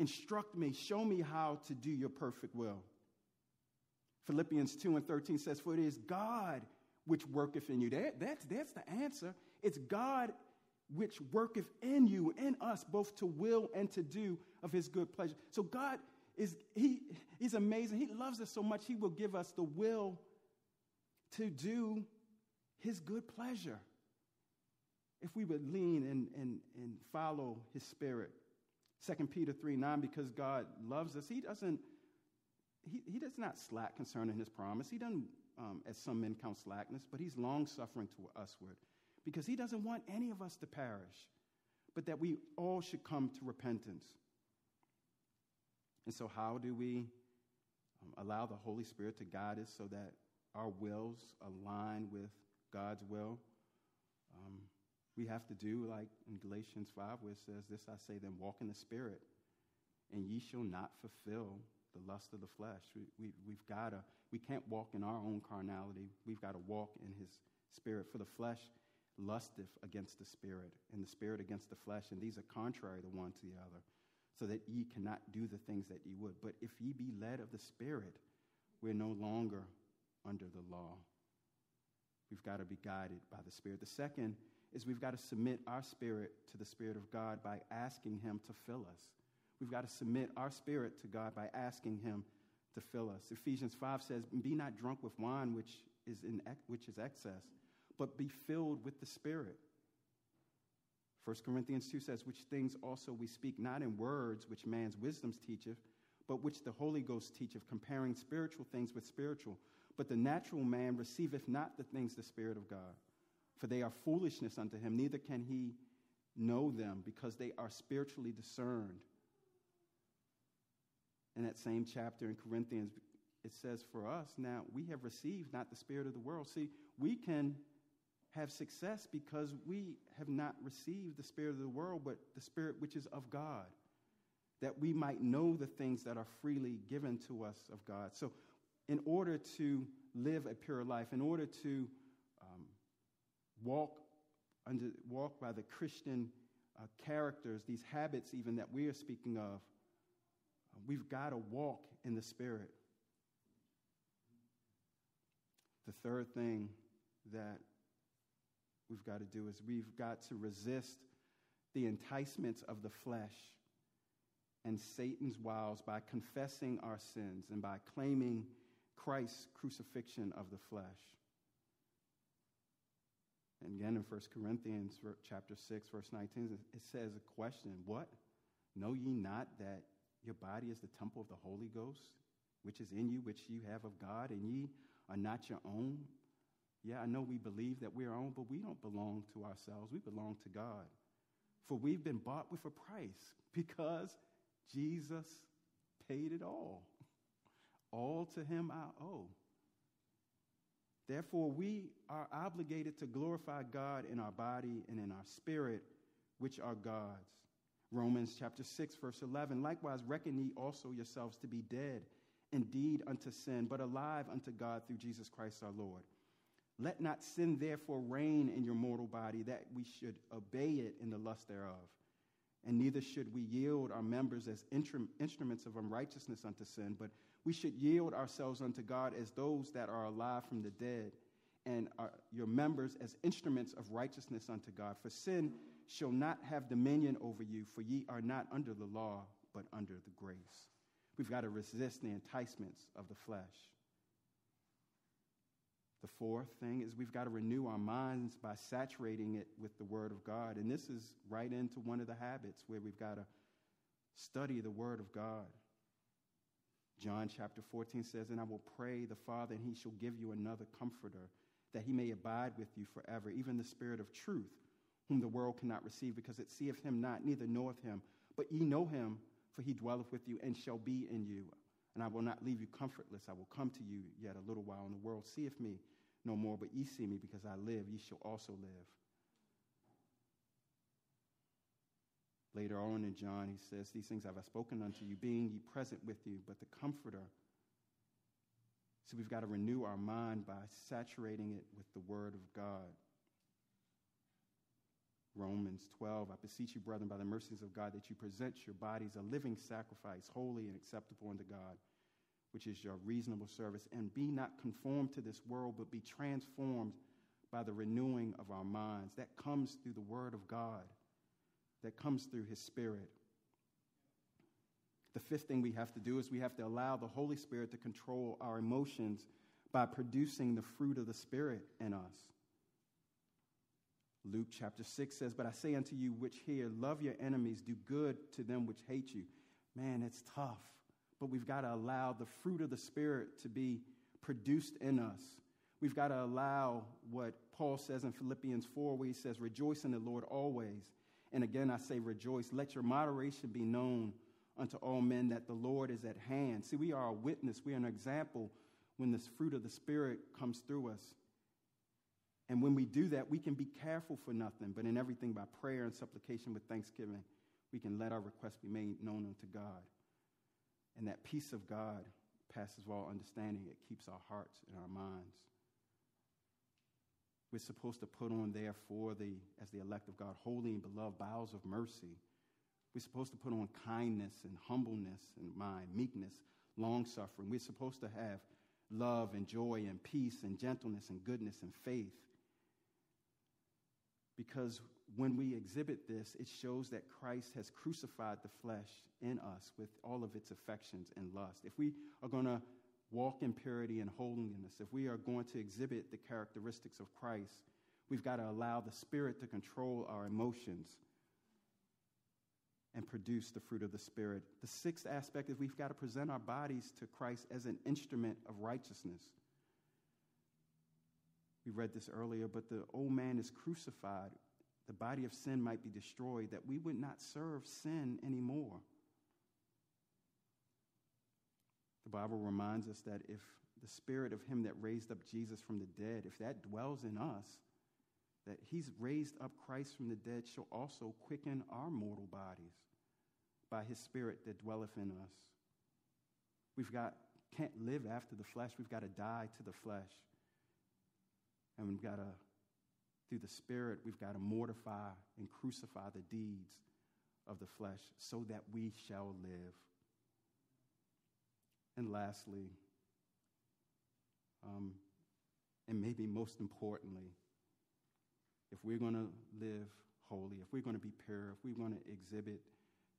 instruct me, show me how to do your perfect will. Philippians 2 and 13 says, For it is God which worketh in you. That, that's, that's the answer. It's God which worketh in you, in us, both to will and to do of his good pleasure. So God is, he, he's amazing. He loves us so much, he will give us the will to do his good pleasure. If we would lean and, and, and follow his spirit. 2 Peter 3 9, because God loves us, he doesn't, he, he does not slack concerning his promise. He doesn't, um, as some men count slackness, but he's long suffering to usward because he doesn't want any of us to perish, but that we all should come to repentance. And so, how do we um, allow the Holy Spirit to guide us so that our wills align with God's will? Um, we have to do like in Galatians 5, where it says, This I say, then walk in the Spirit, and ye shall not fulfill the lust of the flesh. We, we, we've got to, we can't walk in our own carnality. We've got to walk in His Spirit. For the flesh lusteth against the Spirit, and the Spirit against the flesh, and these are contrary the one to the other so that ye cannot do the things that ye would. But if ye be led of the Spirit, we're no longer under the law. We've got to be guided by the Spirit. The second is we've got to submit our spirit to the Spirit of God by asking Him to fill us. We've got to submit our spirit to God by asking Him to fill us. Ephesians 5 says, Be not drunk with wine, which is, in, which is excess, but be filled with the Spirit. 1 Corinthians 2 says, Which things also we speak, not in words which man's wisdom teacheth, but which the Holy Ghost teacheth, comparing spiritual things with spiritual. But the natural man receiveth not the things the Spirit of God, for they are foolishness unto him, neither can he know them, because they are spiritually discerned. In that same chapter in Corinthians, it says, For us, now we have received not the Spirit of the world. See, we can have success because we have not received the Spirit of the world, but the Spirit which is of God, that we might know the things that are freely given to us of God. So, in order to live a pure life, in order to um, walk, under, walk by the Christian uh, characters, these habits even that we are speaking of, uh, we've got to walk in the Spirit. The third thing that we've got to do is we've got to resist the enticements of the flesh and Satan's wiles by confessing our sins and by claiming Christ's crucifixion of the flesh. And again in 1 Corinthians chapter 6 verse 19 it says a question, what? Know ye not that your body is the temple of the Holy Ghost, which is in you, which you have of God, and ye are not your own? Yeah, I know we believe that we're our own, but we don't belong to ourselves. We belong to God. For we've been bought with a price because Jesus paid it all. All to him I owe. Therefore, we are obligated to glorify God in our body and in our spirit, which are God's. Romans chapter 6, verse 11. Likewise, reckon ye also yourselves to be dead indeed unto sin, but alive unto God through Jesus Christ our Lord. Let not sin therefore reign in your mortal body, that we should obey it in the lust thereof. And neither should we yield our members as instruments of unrighteousness unto sin, but we should yield ourselves unto God as those that are alive from the dead, and are your members as instruments of righteousness unto God. For sin shall not have dominion over you, for ye are not under the law, but under the grace. We've got to resist the enticements of the flesh. The fourth thing is we've got to renew our minds by saturating it with the Word of God. And this is right into one of the habits where we've got to study the Word of God. John chapter 14 says, And I will pray the Father, and he shall give you another comforter, that he may abide with you forever, even the Spirit of truth, whom the world cannot receive, because it seeth him not, neither knoweth him. But ye know him, for he dwelleth with you and shall be in you. And I will not leave you comfortless. I will come to you yet a little while, and the world seeth me no more, but ye see me because I live, ye shall also live. Later on in John, he says, These things have I spoken unto you, being ye present with you, but the Comforter. So we've got to renew our mind by saturating it with the Word of God. Romans 12, I beseech you, brethren, by the mercies of God, that you present your bodies a living sacrifice, holy and acceptable unto God, which is your reasonable service. And be not conformed to this world, but be transformed by the renewing of our minds. That comes through the Word of God that comes through His Spirit. The fifth thing we have to do is we have to allow the Holy Spirit to control our emotions by producing the fruit of the Spirit in us. Luke chapter 6 says, But I say unto you which hear, love your enemies, do good to them which hate you. Man, it's tough, but we've got to allow the fruit of the Spirit to be produced in us. We've got to allow what Paul says in Philippians 4, where he says, Rejoice in the Lord always. And again, I say rejoice. Let your moderation be known unto all men that the Lord is at hand. See, we are a witness, we are an example when this fruit of the Spirit comes through us. And when we do that, we can be careful for nothing, but in everything by prayer and supplication with thanksgiving, we can let our requests be made known unto God. And that peace of God passes all understanding. It keeps our hearts and our minds. We're supposed to put on, therefore, the, as the elect of God, holy and beloved bowels of mercy. We're supposed to put on kindness and humbleness and mind, meekness, long suffering. We're supposed to have love and joy and peace and gentleness and goodness and faith. Because when we exhibit this, it shows that Christ has crucified the flesh in us with all of its affections and lust. If we are going to walk in purity and holiness, if we are going to exhibit the characteristics of Christ, we've got to allow the Spirit to control our emotions and produce the fruit of the Spirit. The sixth aspect is we've got to present our bodies to Christ as an instrument of righteousness. We read this earlier, but the old man is crucified. The body of sin might be destroyed, that we would not serve sin anymore. The Bible reminds us that if the spirit of him that raised up Jesus from the dead, if that dwells in us, that he's raised up Christ from the dead shall also quicken our mortal bodies by his spirit that dwelleth in us. We've got can't live after the flesh. We've got to die to the flesh. And we've got to, through the Spirit, we've got to mortify and crucify the deeds of the flesh so that we shall live. And lastly, um, and maybe most importantly, if we're going to live holy, if we're going to be pure, if we're going to exhibit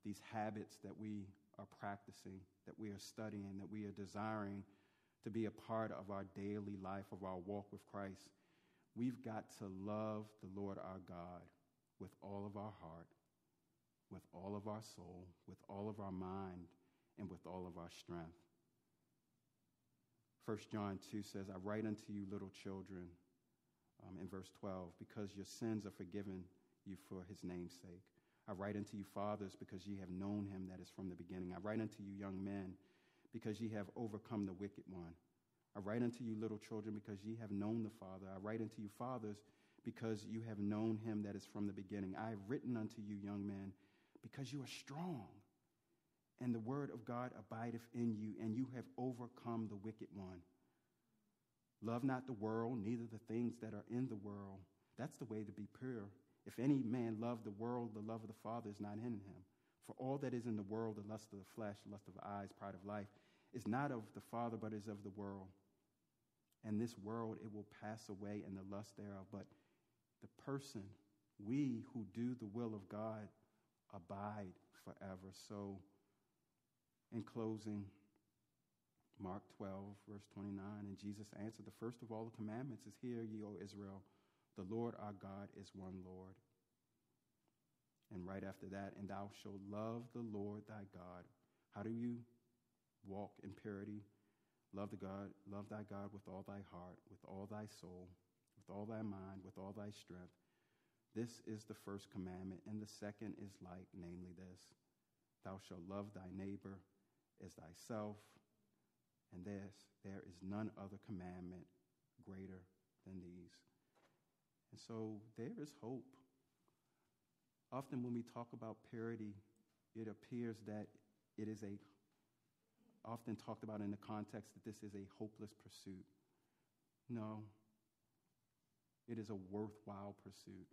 these habits that we are practicing, that we are studying, that we are desiring to be a part of our daily life, of our walk with Christ, we've got to love the Lord our God with all of our heart, with all of our soul, with all of our mind, and with all of our strength. 1 John 2 says, I write unto you, little children, um, in verse 12, because your sins are forgiven you for his name's sake. I write unto you, fathers, because ye have known him that is from the beginning. I write unto you, young men, because ye have overcome the wicked one. I write unto you, little children, because ye have known the Father. I write unto you, fathers, because you have known him that is from the beginning. I have written unto you, young men, because you are strong and the word of God abideth in you, and you have overcome the wicked one. Love not the world, neither the things that are in the world. That's the way to be pure. If any man love the world, the love of the Father is not in him. For all that is in the world, the lust of the flesh, lust of the eyes, pride of life, is not of the Father, but is of the world. And this world, it will pass away, and the lust thereof. But the person, we who do the will of God, abide forever. So, in closing, Mark 12, verse 29, and Jesus answered, The first of all the commandments is, Hear ye, O Israel, the Lord our God is one Lord. And right after that, and thou shalt love the Lord thy God. How do you walk in purity? Love the God, love thy God with all thy heart, with all thy soul, with all thy mind, with all thy strength. This is the first commandment, and the second is like, namely this Thou shalt love thy neighbor as thyself, and this, there is none other commandment greater than these. And so there is hope. often when we talk about purity, it appears that it is a often talked about in the context that this is a hopeless pursuit. No, it is a worthwhile pursuit.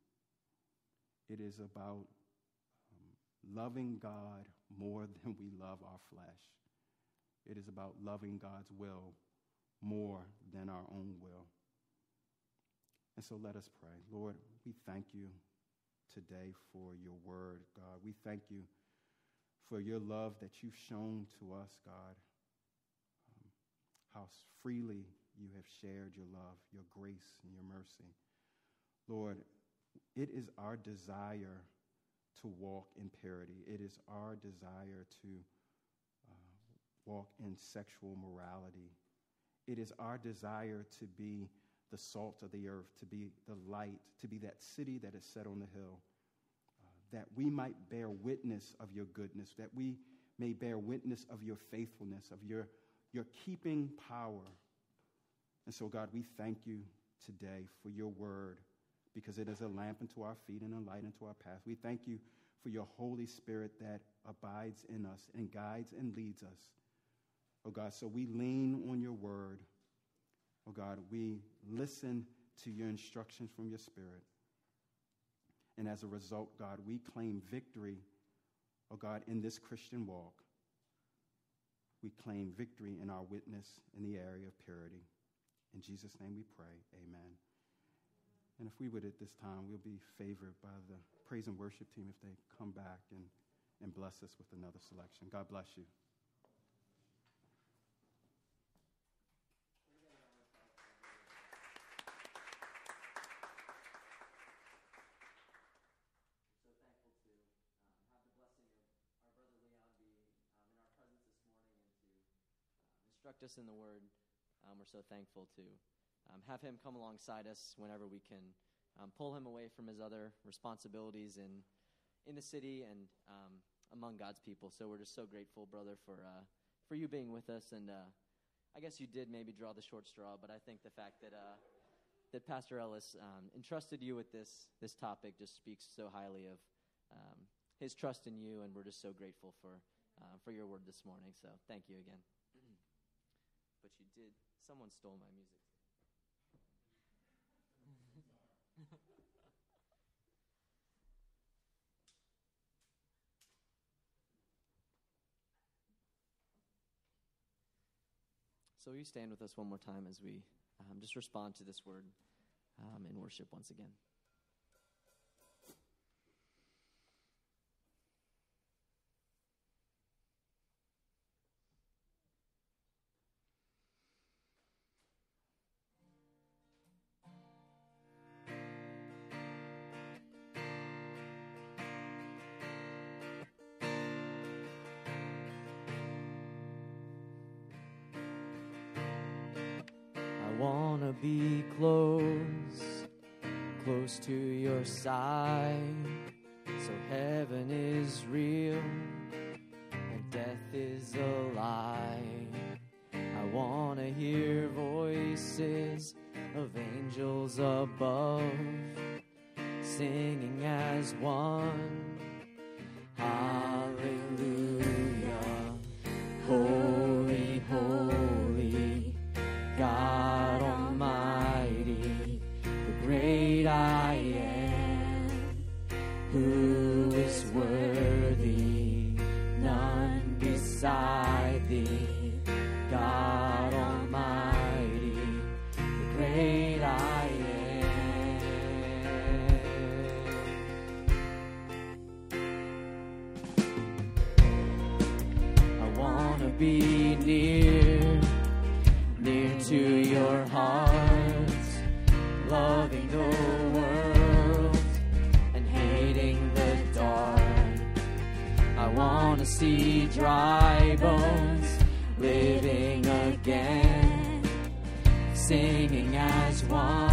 It is about um, loving God more than we love our flesh. It is about loving God's will more than our own will. And so let us pray. Lord, we thank you today for your word, God. We thank you for your love that you've shown to us, God. Um, how freely you have shared your love, your grace, and your mercy. Lord, it is our desire to walk in purity. It is our desire to walk in sexual morality. It is our desire to be the salt of the earth, to be the light, to be that city that is set on the hill, uh, that we might bear witness of your goodness, that we may bear witness of your faithfulness, of your, your keeping power. And so, God, we thank you today for your word because it is a lamp unto our feet and a light unto our path. We thank you for your Holy Spirit that abides in us and guides and leads us. Oh God, so we lean on your word. Oh God, we listen to your instructions from your Spirit. And as a result, God, we claim victory, oh God, in this Christian walk. We claim victory in our witness in the area of purity. In Jesus' name we pray. Amen. And if we would at this time, we'll be favored by the praise and worship team if they come back and, and bless us with another selection. God bless you. Instruct us in the Word. Um, we're so thankful to um, have him come alongside us whenever we can um, pull him away from his other responsibilities in, in the city and um, among God's people. So we're just so grateful, brother, for, uh, for you being with us. And uh, I guess you did maybe draw the short straw, but I think the fact that, uh, that Pastor Ellis um, entrusted you with this, this topic just speaks so highly of um, his trust in you, and we're just so grateful for, uh, for your word this morning. So thank you again. But you did, someone stole my music. So, you stand with us one more time as we um, just respond to this word um, in worship once again. Be close, close to your side. So heaven is real and death is a lie. I want to hear voices of angels above singing as one. Hallelujah. Dry bones living again, singing as one.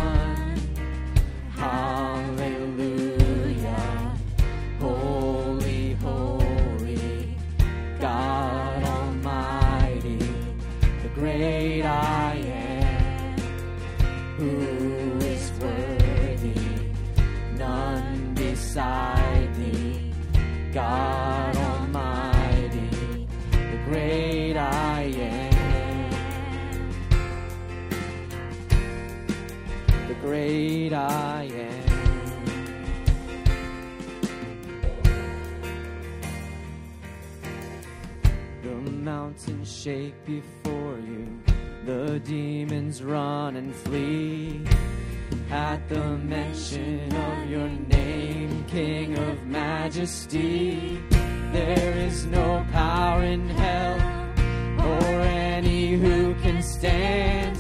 Shake before you, the demons run and flee. At the mention of your name, King of majesty, there is no power in hell or any who can stand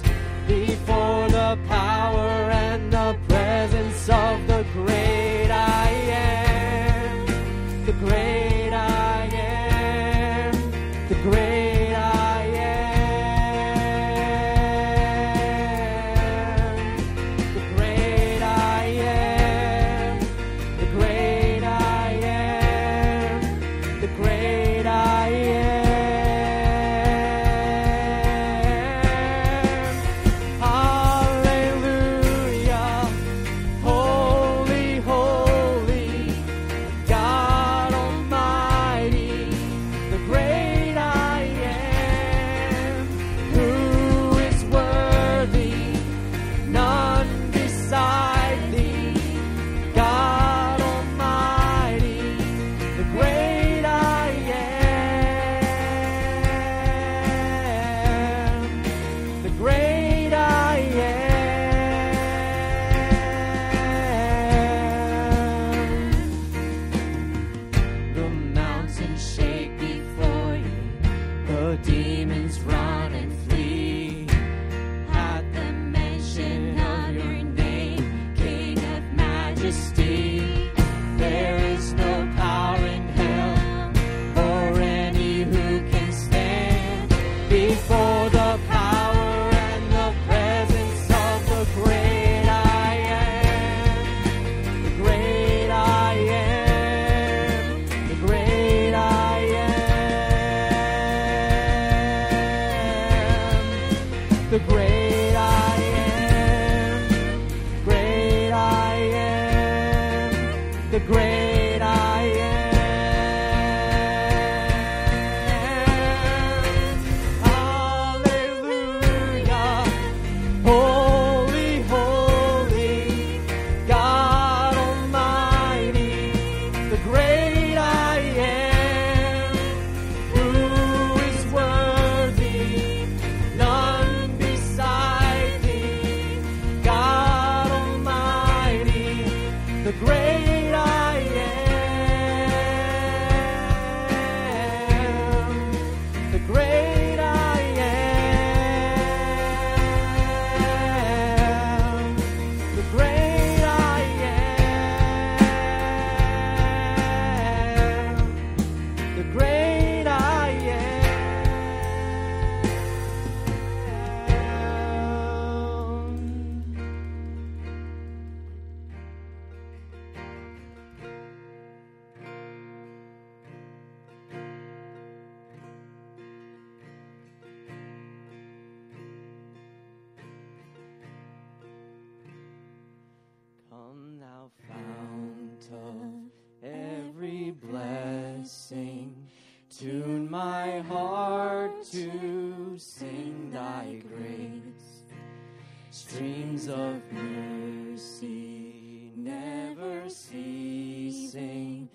Streams of mercy never ceasing,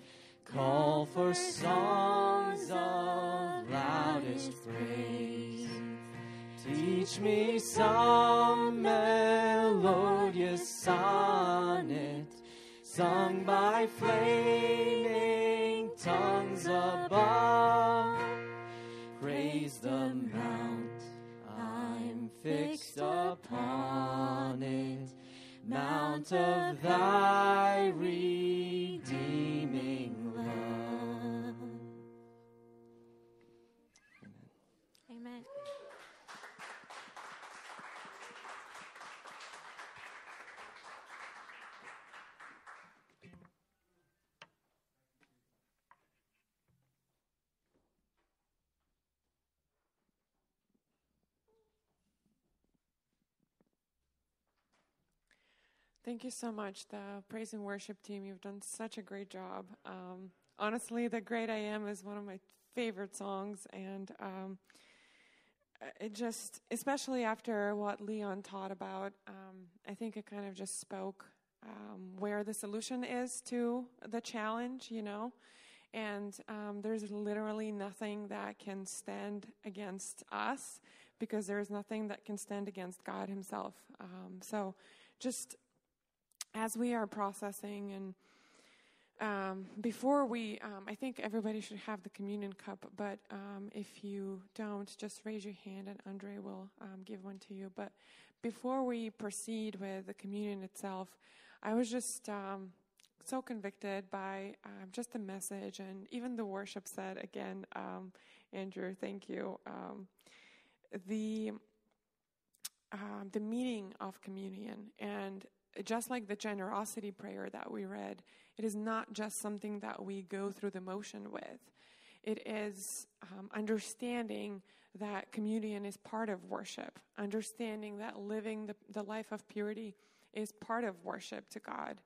call for songs of loudest praise. Teach me some melodious sonnet sung by flaming tongues above. Praise the mount I'm fixed upon it, mount of thy redeeming Thank you so much, the praise and worship team. You've done such a great job. Um, honestly, "The Great I Am" is one of my favorite songs, and um, it just, especially after what Leon taught about, um, I think it kind of just spoke um, where the solution is to the challenge, you know. And um, there's literally nothing that can stand against us because there is nothing that can stand against God Himself. Um, so just as we are processing and um, before we, um, I think everybody should have the communion cup, but um, if you don't, just raise your hand and Andre will um, give one to you. But before we proceed with the communion itself, I was just um, so convicted by um, just the message and even the worship set again. Andrew, thank you. the the meaning of communion and just like the generosity prayer that we read, it is not just something that we go through the motion with. It is um, understanding that communion is part of worship, understanding that living the, the life of purity is part of worship to God.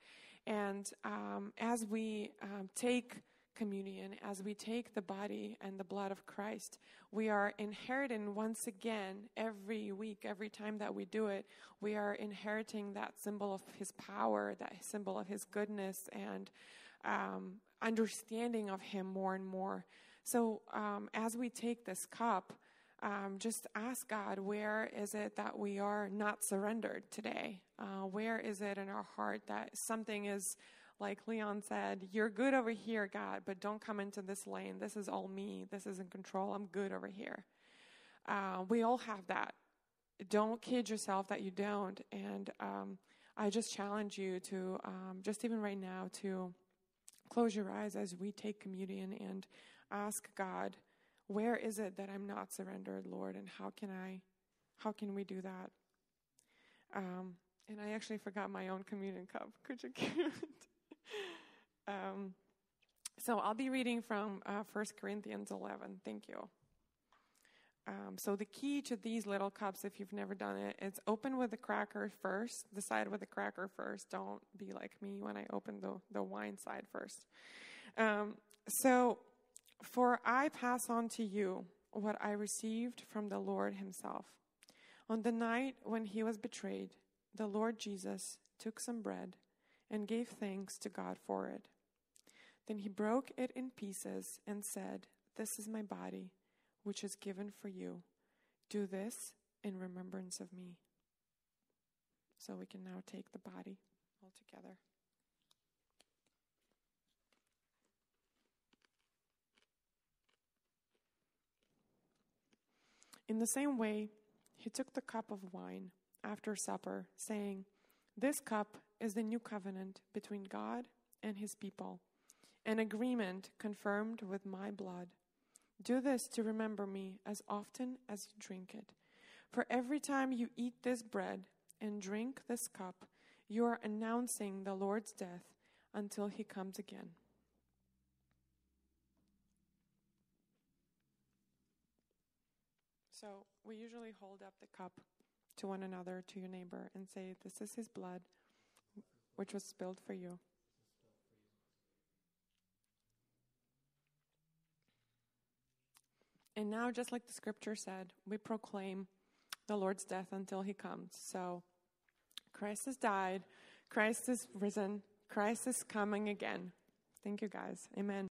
And um, as we um, take communion, as we take the body and the blood of Christ, we are inheriting once again every week, every time that we do it, we are inheriting that symbol of His power, that symbol of His goodness, and um, understanding of Him more and more. So um, as we take this cup, um, just ask God, where is it that we are not surrendered today? Uh, where is it in our heart that something is like Leon said, you're good over here, God, but don't come into this lane. This is all me. This is in control. I'm good over here. Uh, we all have that. Don't kid yourself that you don't. And um, I just challenge you to, um, just even right now, to close your eyes as we take communion and ask God, where is it that I'm not surrendered, Lord, and how can I, how can we do that? Um, and I actually forgot my own communion cup. Could you give it? Um, so I'll be reading from uh, 1 Corinthians 11. Thank you. Um, so the key to these little cups, if you've never done it, it's open with the cracker first. The side with the cracker first. Don't be like me when I open the, the wine side first. Um, so, for I pass on to you what I received from the Lord Himself. On the night when He was betrayed, the Lord Jesus took some bread and gave thanks to God for it. Then he broke it in pieces and said, This is my body, which is given for you. Do this in remembrance of me. So we can now take the body all together. In the same way, he took the cup of wine after supper, saying, This cup is the new covenant between God and his people, an agreement confirmed with my blood. Do this to remember me as often as you drink it. For every time you eat this bread and drink this cup, you are announcing the Lord's death until he comes again. So we usually hold up the cup to one another, to your neighbor, and say, This is his blood which was spilled for you. And now, just like the scripture said, we proclaim the Lord's death until he comes. So, Christ has died, Christ is risen, Christ is coming again. Thank you, guys. Amen.